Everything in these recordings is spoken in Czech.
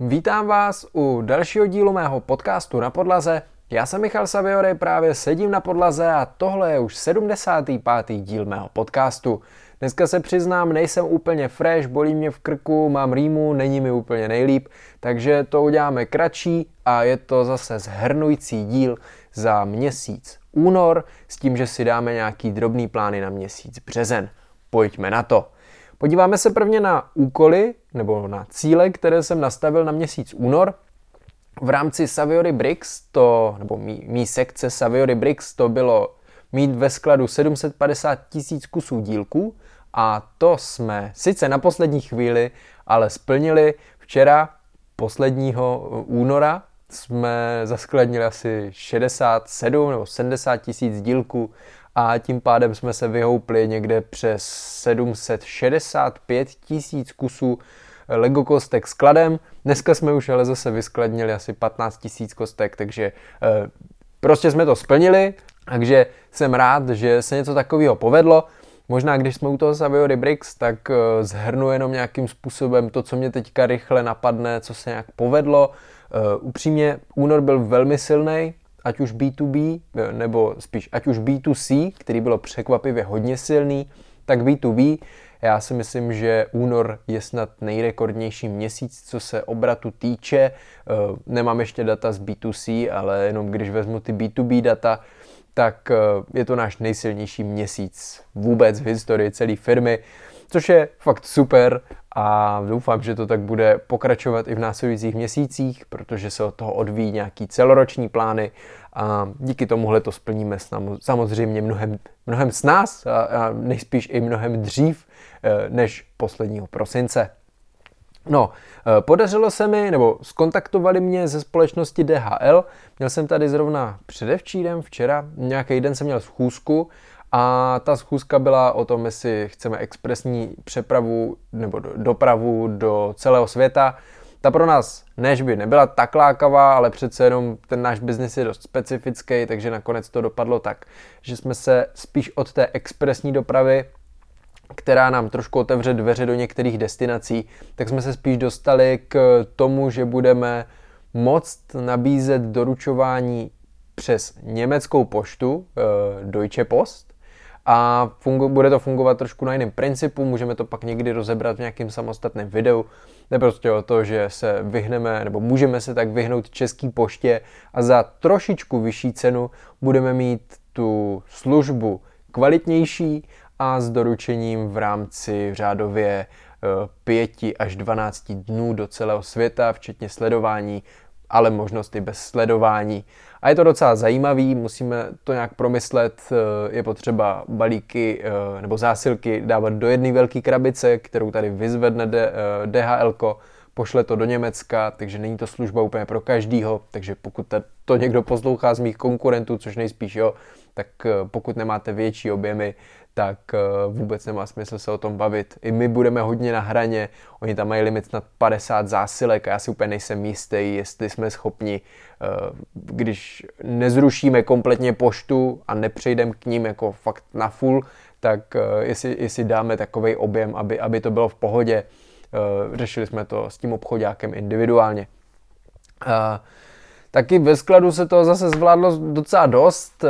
Vítám vás u dalšího dílu mého podcastu na podlaze. Já jsem Michal Saviory, právě sedím na podlaze a tohle je už 75. díl mého podcastu. Dneska se přiznám, nejsem úplně fresh, bolí mě v krku, mám rýmu, není mi úplně nejlíp, takže to uděláme kratší a je to zase zhrnující díl za měsíc únor s tím, že si dáme nějaký drobný plány na měsíc březen. Pojďme na to. Podíváme se prvně na úkoly nebo na cíle, které jsem nastavil na měsíc únor. V rámci Saviory Bricks, to, nebo mý, mý sekce Saviory Bricks, to bylo mít ve skladu 750 tisíc kusů dílků a to jsme sice na poslední chvíli, ale splnili včera, posledního února, jsme zaskladnili asi 67 nebo 70 tisíc dílků a tím pádem jsme se vyhoupli někde přes 765 tisíc kusů Lego kostek skladem. Dneska jsme už ale zase vyskladnili asi 15 tisíc kostek, takže e, prostě jsme to splnili, takže jsem rád, že se něco takového povedlo. Možná když jsme u toho Saviory Bricks, tak e, zhrnu jenom nějakým způsobem to, co mě teďka rychle napadne, co se nějak povedlo. Upřímně, únor byl velmi silný, ať už B2B, eh, nebo spíš ať už B2C, který bylo překvapivě hodně silný, tak B2B. Já si myslím, že únor je snad nejrekordnější měsíc, co se obratu týče. Eh, nemám ještě data z B2C, ale jenom když vezmu ty B2B data, tak eh, je to náš nejsilnější měsíc vůbec v historii celé firmy, což je fakt super a doufám, že to tak bude pokračovat i v následujících měsících, protože se od toho odvíjí nějaký celoroční plány a díky tomuhle to splníme samozřejmě mnohem, mnohem s nás a, a nejspíš i mnohem dřív eh, než posledního prosince. No, eh, podařilo se mi, nebo skontaktovali mě ze společnosti DHL, měl jsem tady zrovna předevčírem, včera, nějaký den jsem měl schůzku a ta schůzka byla o tom, jestli chceme expresní přepravu nebo dopravu do celého světa. Ta pro nás než by nebyla tak lákavá, ale přece jenom ten náš biznis je dost specifický, takže nakonec to dopadlo tak, že jsme se spíš od té expresní dopravy která nám trošku otevře dveře do některých destinací, tak jsme se spíš dostali k tomu, že budeme moct nabízet doručování přes německou poštu eh, Deutsche Post a fungu, bude to fungovat trošku na jiném principu, můžeme to pak někdy rozebrat v nějakém samostatném videu. Jde prostě o to, že se vyhneme, nebo můžeme se tak vyhnout český poště a za trošičku vyšší cenu budeme mít tu službu kvalitnější a s doručením v rámci řádově 5 eh, až 12 dnů do celého světa, včetně sledování, ale možnosti bez sledování. A je to docela zajímavý, musíme to nějak promyslet, eh, je potřeba balíky eh, nebo zásilky dávat do jedné velké krabice, kterou tady vyzvedne DHL, pošle to do Německa, takže není to služba úplně pro každýho, takže pokud to někdo poslouchá z mých konkurentů, což nejspíš jo, tak pokud nemáte větší objemy, tak eh, vůbec nemá smysl se o tom bavit. I my budeme hodně na hraně, oni tam mají limit na 50 zásilek a já si úplně nejsem jistý, jestli jsme schopni, eh, když nezrušíme kompletně poštu a nepřejdeme k ním jako fakt na full, tak eh, jestli, jestli dáme takový objem, aby, aby to bylo v pohodě. Řešili jsme to s tím obchodákem individuálně. Taky ve skladu se to zase zvládlo docela dost.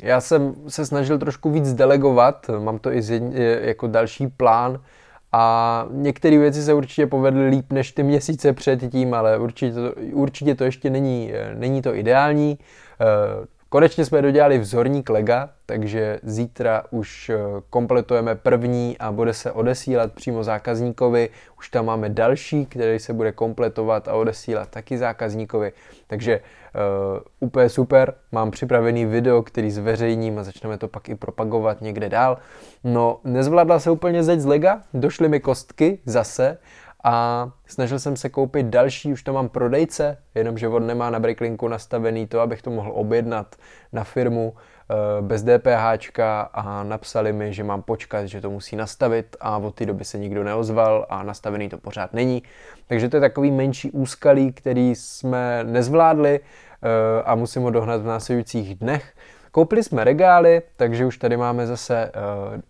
Já jsem se snažil trošku víc delegovat, mám to i jako další plán a některé věci se určitě povedly líp než ty měsíce předtím, ale určitě to, určitě to ještě není, není to ideální. Konečně jsme dodělali vzorník lega, takže zítra už eh, kompletujeme první a bude se odesílat přímo zákazníkovi. Už tam máme další, který se bude kompletovat a odesílat taky zákazníkovi. Takže uh, úplně super. Mám připravený video, který zveřejním a začneme to pak i propagovat někde dál. No, nezvládla se úplně zeď z lega, došly mi kostky zase a snažil jsem se koupit další, už to mám prodejce, jenomže on nemá na Bricklinku nastavený to, abych to mohl objednat na firmu eh, bez DPH a napsali mi, že mám počkat, že to musí nastavit a od té doby se nikdo neozval a nastavený to pořád není. Takže to je takový menší úskalí, který jsme nezvládli eh, a musím ho dohnat v následujících dnech. Koupili jsme regály, takže už tady máme zase eh,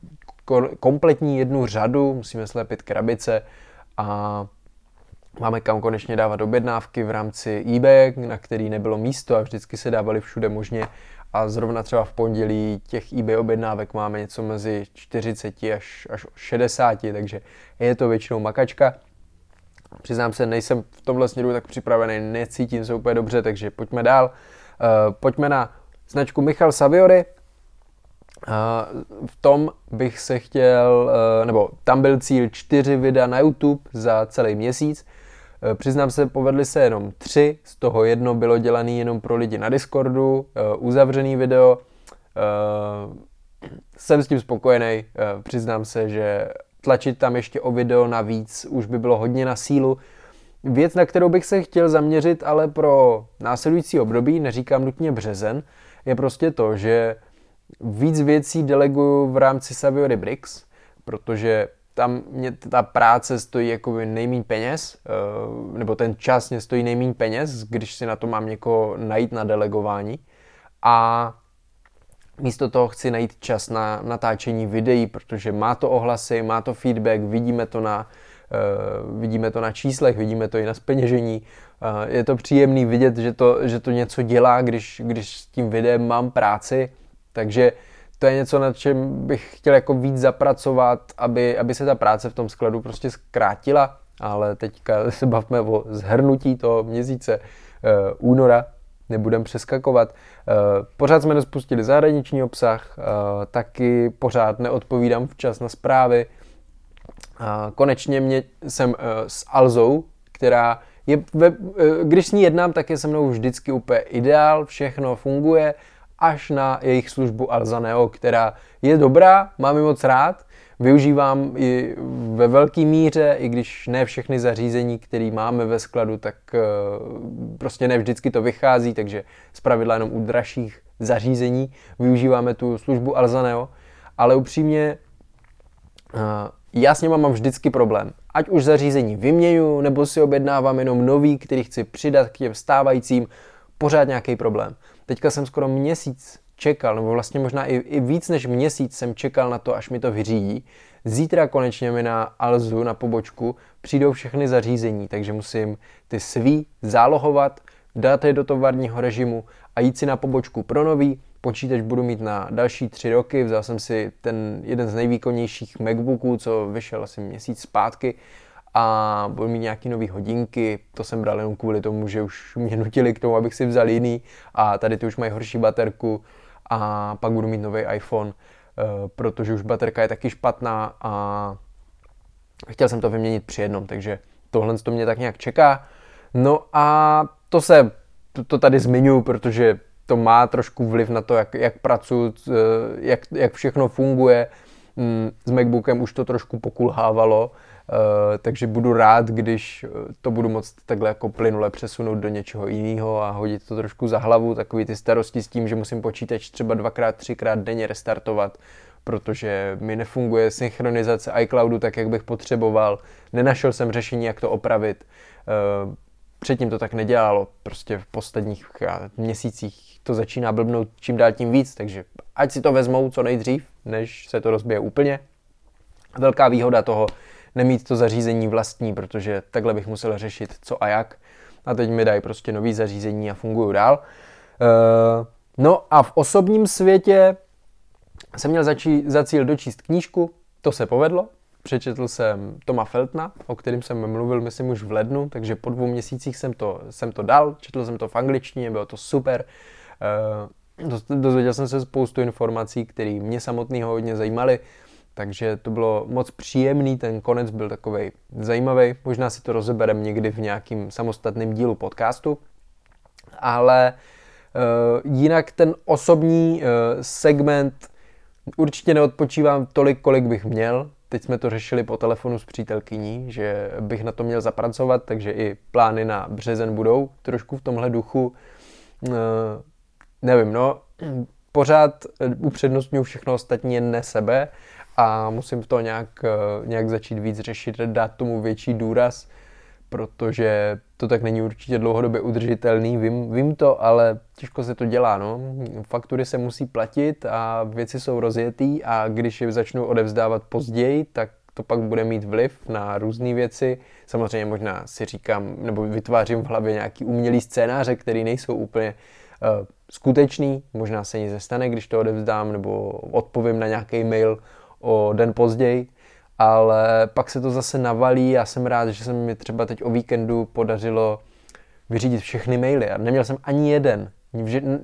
kompletní jednu řadu, musíme slepit krabice, a Máme kam konečně dávat objednávky v rámci eBay, na který nebylo místo a vždycky se dávali všude možně. A zrovna třeba v pondělí těch eBay objednávek máme něco mezi 40 až, až 60, takže je to většinou makačka. Přiznám se, nejsem v tomhle směru tak připravený, necítím se úplně dobře, takže pojďme dál. Uh, pojďme na značku Michal Saviory. V tom bych se chtěl, uh, nebo tam byl cíl čtyři videa na YouTube za celý měsíc. Uh, přiznám se, povedly se jenom tři, z toho jedno bylo dělané jenom pro lidi na Discordu, uzavřený video. Jsem s tím spokojený, přiznám se, že tlačit tam ještě o video navíc už by bylo hodně na sílu. Věc, na kterou bych se chtěl zaměřit, ale pro následující období, neříkám nutně březen, je prostě to, že víc věcí deleguju v rámci Saviory Bricks, protože tam mě ta práce stojí jako nejméně peněz, eh, nebo ten čas mě stojí nejméně peněz, když si na to mám někoho najít na delegování. A místo toho chci najít čas na natáčení videí, protože má to ohlasy, má to feedback, vidíme to na, uh, vidíme to na číslech, vidíme to i na speněžení. Uh, je to příjemný vidět, že to, že to něco dělá, když, když s tím videem mám práci, takže to je něco, na čem bych chtěl jako víc zapracovat, aby, aby se ta práce v tom skladu prostě zkrátila, ale teďka se bavme o zhrnutí toho měsíce uh, února, nebudem přeskakovat. Eh, pořád jsme nespustili zahraniční obsah, eh, taky pořád neodpovídám včas na zprávy. Konečně mě jsem eh, s Alzou, která je ve, když s ní jednám, tak je se mnou vždycky úplně ideál, všechno funguje, až na jejich službu Alzaneo, která je dobrá, mám ji moc rád, využívám i ve velké míře, i když ne všechny zařízení, které máme ve skladu, tak eh, prostě ne vždycky to vychází, takže zpravidla jenom u dražších zařízení využíváme tu službu Alzaneo, ale upřímně eh, já s něma mám vždycky problém. Ať už zařízení vyměňu, nebo si objednávám jenom nový, který chci přidat k těm stávajícím, pořád nějaký problém. Teďka jsem skoro měsíc čekal, nebo vlastně možná i, i víc než měsíc jsem čekal na to, až mi to vyřídí. Zítra konečně mi na Alzu, na pobočku, přijdou všechny zařízení, takže musím ty svý zálohovat, dát je do tovarního režimu a jít si na pobočku pro nový. Počítač budu mít na další tři roky, vzal jsem si ten jeden z nejvýkonnějších MacBooků, co vyšel asi měsíc zpátky a budu mít nějaký nový hodinky, to jsem bral jenom kvůli tomu, že už mě nutili k tomu, abych si vzal jiný a tady ty už mají horší baterku, a pak budu mít nový iPhone, eh, protože už baterka je taky špatná a chtěl jsem to vyměnit při jednom, takže tohle to mě tak nějak čeká. No a to se, to, to tady zmiňuji, protože to má trošku vliv na to, jak, jak pracuji, eh, jak, jak všechno funguje. Mm, s MacBookem už to trošku pokulhávalo, Eh, takže budu rád, když eh, to budu moct takhle jako plynule přesunout do něčeho jiného a hodit to trošku za hlavu, takový ty starosti s tím, že musím počítač třeba dvakrát, třikrát denně restartovat, protože mi nefunguje synchronizace iCloudu tak, jak bych potřeboval. Nenašel jsem řešení, jak to opravit. Eh, předtím to tak nedělalo, prostě v posledních měsících to začíná blbnout čím dál tím víc, takže ať si to vezmou co nejdřív, než se to rozbije úplně. Velká výhoda toho nemít to zařízení vlastní, protože takhle bych musel řešit co a jak. A teď mi dají prostě nový zařízení a fungují dál. Uh, no a v osobním světě jsem měl začí, za cíl dočíst knížku, to se povedlo. Přečetl jsem Toma Feltna, o kterém jsem mluvil, myslím, už v lednu, takže po dvou měsících jsem to, jsem to dal, četl jsem to v angličtině, bylo to super. Dozvěděl jsem se spoustu informací, které mě samotného hodně zajímaly. Takže to bylo moc příjemný, ten konec byl takový zajímavý. Možná si to rozeberem někdy v nějakým samostatném dílu podcastu. Ale uh, jinak ten osobní uh, segment určitě neodpočívám tolik, kolik bych měl. Teď jsme to řešili po telefonu s přítelkyní, že bych na to měl zapracovat, takže i plány na březen budou trošku v tomhle duchu. Uh, nevím, no, pořád upřednostňuji všechno ostatní jen ne sebe a musím to nějak, eh, nějak začít víc řešit, dát tomu větší důraz, protože to tak není určitě dlouhodobě udržitelný, vím, vím to, ale těžko se to dělá, no. Faktury se musí platit a věci jsou rozjetý a když je začnu odevzdávat později, tak to pak bude mít vliv na různé věci. Samozřejmě možná si říkám, nebo vytvářím v hlavě nějaký umělý scénáře, který nejsou úplně uh, skutečný. Možná se nic nestane, když to odevzdám, nebo odpovím na nějaký mail o den později. Ale pak se to zase navalí. Já jsem rád, že se mi třeba teď o víkendu podařilo vyřídit všechny maily. A neměl jsem ani jeden.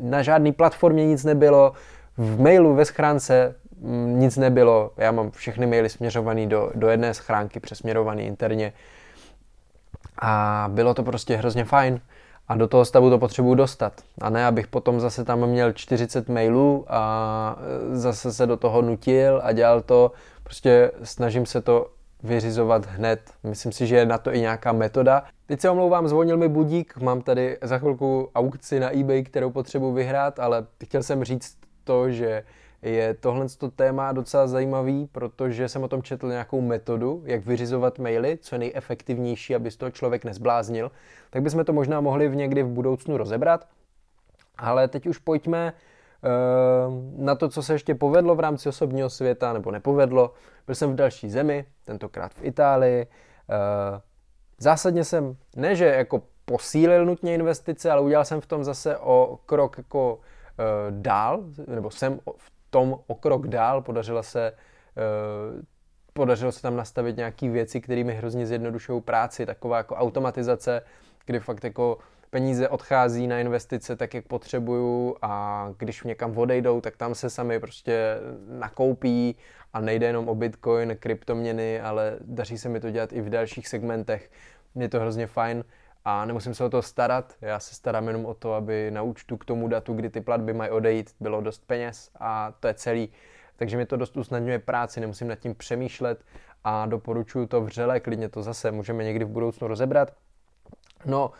Na žádné platformě nic nebylo, v mailu ve schránce mm, nic nebylo. Já mám všechny maily směřované do, do jedné schránky, přesměrované interně. A bylo to prostě hrozně fajn. A do toho stavu to potřebuju dostat. A ne, abych potom zase tam měl 40 mailů a zase se do toho nutil a dělal to. Prostě snažím se to vyřizovat hned. Myslím si, že je na to i nějaká metoda. Teď se omlouvám, zvonil mi budík, mám tady za chvilku aukci na eBay, kterou potřebuji vyhrát, ale chtěl jsem říct to, že je tohle téma docela zajímavý, protože jsem o tom četl nějakou metodu, jak vyřizovat maily, co je nejefektivnější, aby z toho člověk nezbláznil. Tak bychom to možná mohli v někdy v budoucnu rozebrat. Ale teď už pojďme uh, na to, co se ještě povedlo v rámci osobního světa, nebo nepovedlo. Byl jsem v další zemi, tentokrát v Itálii. Uh, zásadně jsem, ne že jako posílil nutně investice, ale udělal jsem v tom zase o krok jako Eh, dál, nebo jsem v tom o krok dál, podařilo se, eh, podařilo se tam nastavit nějaké věci, které mi hrozně zjednodušují práci, taková jako automatizace, kdy fakt jako peníze odchází na investice tak, jak potřebuju a když někam odejdou, tak tam se sami prostě nakoupí. A nejde jenom o bitcoin, kryptoměny, ale daří se mi to dělat i v dalších segmentech. Je to hrozně fajn a nemusím se o to starat. Já se starám jenom o to, aby na účtu k tomu datu, kdy ty platby mají odejít, bylo dost peněz a to je celý. Takže mi to dost usnadňuje práci, nemusím nad tím přemýšlet a doporučuji to vřele, klidně to zase můžeme někdy v budoucnu rozebrat. No, uh,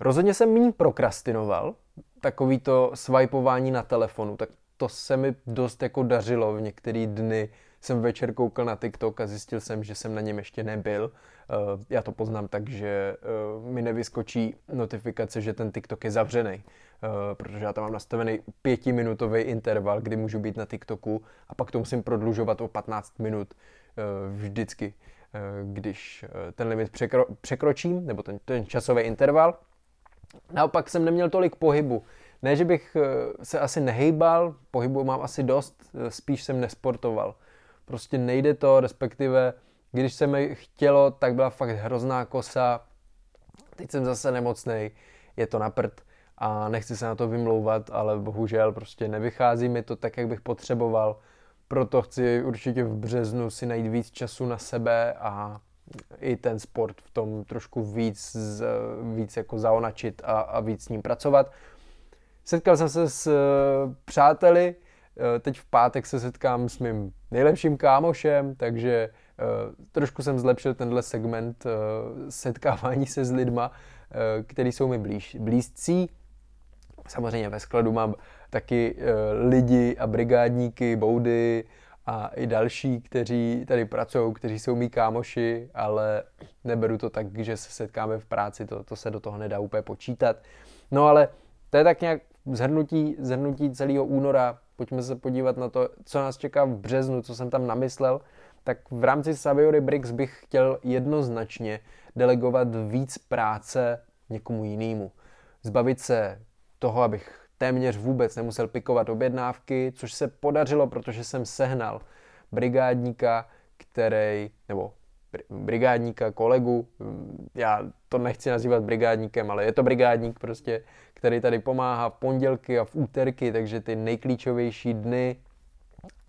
rozhodně jsem méně prokrastinoval, takový to swipeování na telefonu, tak to se mi dost jako dařilo v některé dny. Jsem večer koukal na TikTok a zjistil jsem, že jsem na něm ještě nebyl Eh, já to poznám tak, že eh, mi nevyskočí notifikace, že ten TikTok je zavřený, eh, protože já tam mám nastavený pětiminutový interval, kdy můžu být na TikToku a pak to musím prodlužovat o 15 minut vždycky, když ten limit překro, překročím, nebo ten, ten časový interval. Naopak jsem neměl tolik pohybu. Ne, že bych se asi nehejbal, pohybu mám asi dost, spíš jsem nesportoval. Prostě nejde to, respektive když se mi chtělo, tak byla fakt hrozná kosa. Teď jsem zase nemocný, je to na prd a nechci se na to vymlouvat, ale bohužel prostě nevychází mi to tak, jak bych potřeboval. Proto chci určitě v březnu si najít víc času na sebe a i ten sport v tom trošku víc, víc jako zaonačit a, a víc s ním pracovat. Setkal jsem se s uh, přáteli, teď v pátek se setkám s mým nejlepším kámošem, takže Eh, trošku jsem zlepšil tenhle segment eh, setkávání se s lidma, eh, který jsou mi blíž, blízcí. Samozřejmě ve skladu mám taky lidi a brigádníky, boudy a i další, kteří tady pracují, kteří jsou mý kámoši, ale neberu to tak, že se setkáme v práci, to, to se do toho nedá úplně počítat. No ale to je tak nějak zhrnutí, zhrnutí celého února. Pojďme se podívat na to, co nás čeká v březnu, co jsem tam namyslel tak v rámci Saviory Bricks bych chtěl jednoznačně delegovat víc práce někomu jinému. Zbavit se toho, abych téměř vůbec nemusel pikovat objednávky, což se podařilo, protože jsem sehnal brigádníka, který, nebo brigádníka, kolegu, já to nechci nazývat brigádníkem, ale je to brigádník prostě, který tady pomáhá v pondělky a v úterky, takže ty nejklíčovější dny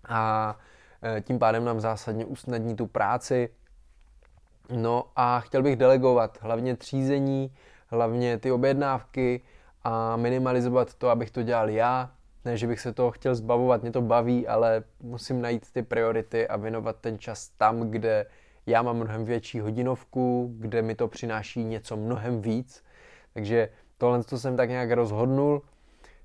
a Eh, tím pádem nám zásadně usnadní tu práci. No a chtěl bych delegovat hlavně třízení, hlavně ty objednávky a minimalizovat to, abych to dělal já. Ne, že bych se toho chtěl zbavovat, mě to baví, ale musím najít ty priority a věnovat ten čas tam, kde já mám mnohem větší hodinovku, kde mi to přináší něco mnohem víc. Takže tohle to jsem tak nějak rozhodnul.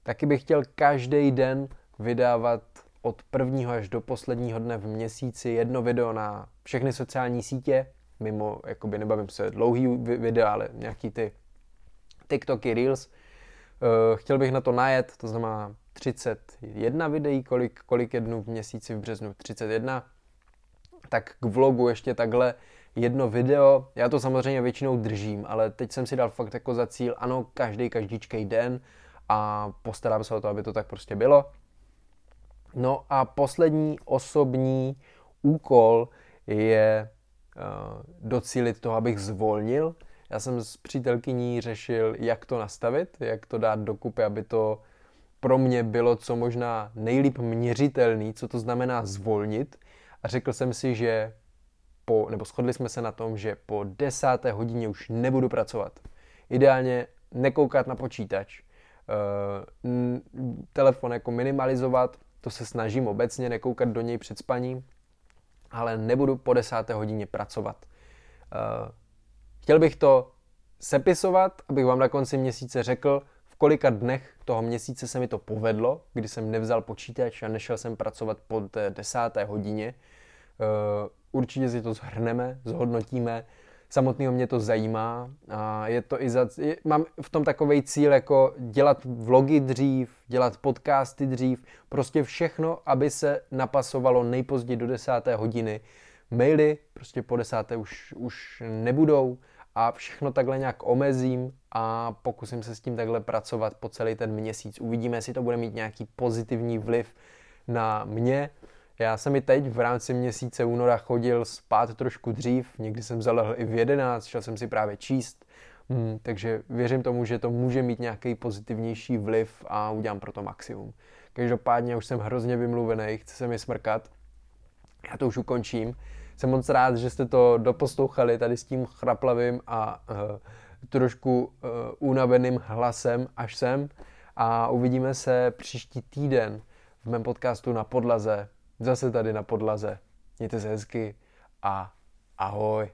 Taky bych chtěl každý den vydávat od prvního až do posledního dne v měsíci jedno video na všechny sociální sítě, mimo, jakoby nebavím se dlouhý videa, ale nějaký ty TikToky, Reels. Uh, chtěl bych na to najet, to znamená 31 videí, kolik, kolik je dnů v měsíci v březnu? 31. tak k vlogu ještě takhle jedno video. Já to samozřejmě většinou držím, ale teď jsem si dal fakt jako za cíl, ano, každý, každýčkej den a postarám se o to, aby to tak prostě bylo. No a poslední osobní úkol je uh, docílit toho, abych zvolnil. Já jsem s přítelkyní řešil, jak to nastavit, jak to dát dokupy, aby to pro mě bylo co možná nejlíp měřitelný, co to znamená zvolnit. A řekl jsem si, že po, nebo shodli jsme se na tom, že po desáté hodině už nebudu pracovat. Ideálně nekoukat na počítač, uh, telefon jako minimalizovat, to se snažím obecně nekoukat do něj před spaním, ale nebudu po desáté hodině pracovat. Uh, chtěl bych to sepisovat, abych vám na konci měsíce řekl, kolika dnech toho měsíce se mi to povedlo, kdy jsem nevzal počítač a nešel jsem pracovat po té desáté hodině. Uh, určitě si to zhrneme, zhodnotíme, samotného mě to zajímá a je to i za, je, mám v tom takový cíl jako dělat vlogy dřív, dělat podcasty dřív, prostě všechno, aby se napasovalo nejpozději do desáté hodiny. Maily prostě po desáté už, už nebudou a všechno takhle nějak omezím a pokusím se s tím takhle pracovat po celý ten měsíc. Uvidíme, jestli to bude mít nějaký pozitivní vliv na mě, já jsem i teď v rámci měsíce února chodil spát trošku dřív, někdy jsem zalehl i v 11, šel jsem si právě číst, hmm, takže věřím tomu, že to může mít nějaký pozitivnější vliv a udělám pro to maximum. Každopádně už jsem hrozně vymluvený, chci se mi smrkat, já to už ukončím. Jsem moc rád, že jste to doposlouchali tady s tím chraplavým a uh, trošku uh, unaveným hlasem až sem a uvidíme se příští týden v mém podcastu na podlaze Zase tady na podlaze. Mějte se hezky a ahoj.